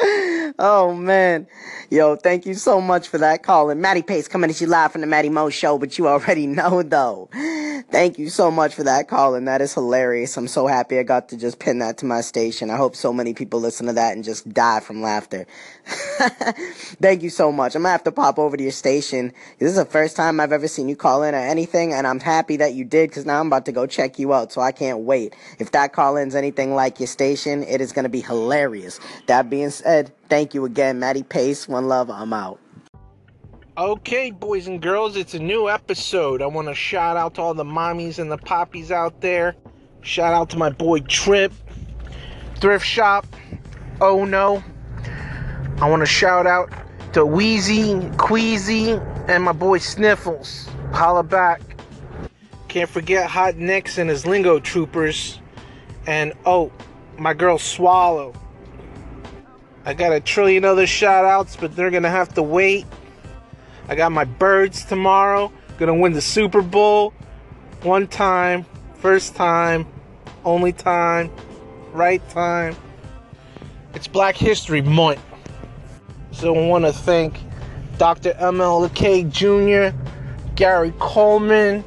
oh man. Yo, thank you so much for that call. And Matty Pace coming at you live from the Matty Mo show, but you already know though. Thank you so much for that call, and that is hilarious. I'm so happy I got to just pin that to my station. I hope so many people listen to that and just die from laughter. Thank you so much. I'm gonna have to pop over to your station. This is the first time I've ever seen you call in or anything, and I'm happy that you did because now I'm about to go check you out, so I can't wait. If that call in's anything like your station, it is gonna be hilarious. That being said, thank you again, Maddie Pace. One love, I'm out. Okay, boys and girls, it's a new episode. I want to shout out to all the mommies and the poppies out there. Shout out to my boy Trip, Thrift Shop. Oh no. I want to shout out to Wheezy, Queasy, and my boy Sniffles. Holla back. Can't forget Hot Nicks and his Lingo Troopers. And oh, my girl Swallow. I got a trillion other shout outs, but they're gonna have to wait. I got my birds tomorrow. Gonna win the Super Bowl. One time, first time, only time, right time. It's Black History Month. So I want to thank Dr. MLK Jr., Gary Coleman,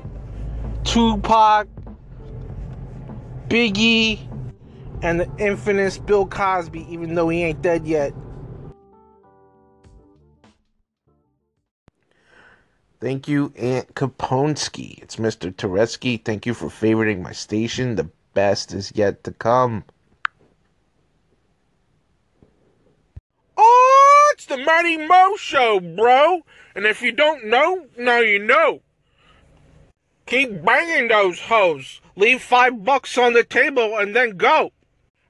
Tupac, Biggie, and the infamous Bill Cosby, even though he ain't dead yet. Thank you, Aunt Caponsky. It's Mr. Turetsky. Thank you for favoriting my station. The best is yet to come. Oh, it's the Matty Mo Show, bro. And if you don't know, now you know. Keep banging those hoes. Leave five bucks on the table and then go.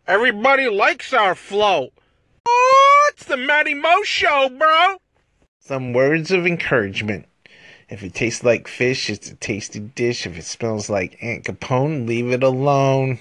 Everybody likes our flow. Oh, it's the Matty Mo Show, bro. Some words of encouragement. If it tastes like fish, it's a tasty dish. If it smells like Aunt Capone, leave it alone.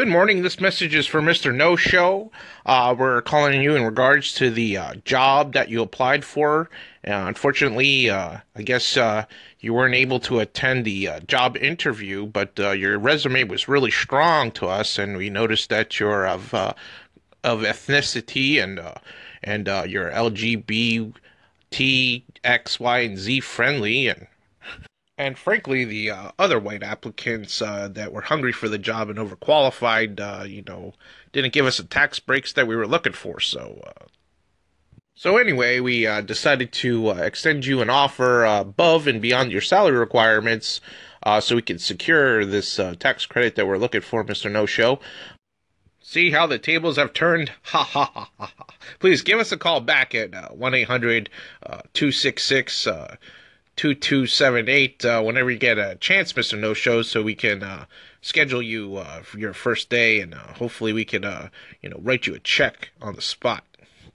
Good morning. This message is for Mr. No Show. Uh, we're calling you in regards to the uh, job that you applied for. Uh, unfortunately, uh, I guess uh, you weren't able to attend the uh, job interview, but your resume was really strong to us, and we noticed that you're of of ethnicity and and you're LGBT X, Y, and Z friendly, and and frankly, the uh, other white applicants uh, that were hungry for the job and overqualified, uh, you know, didn't give us the tax breaks that we were looking for. So, uh, so anyway, we uh, decided to uh, extend you an offer above and beyond your salary requirements, so we could secure this tax credit that we're looking for, Mister No Show. See how the tables have turned? Ha ha ha ha. Please give us a call back at one eight hundred two six six. 2278 uh, whenever you get a chance, Mr. No Show, so we can uh, schedule you uh, for your first day and uh, hopefully we can, uh, you know, write you a check on the spot.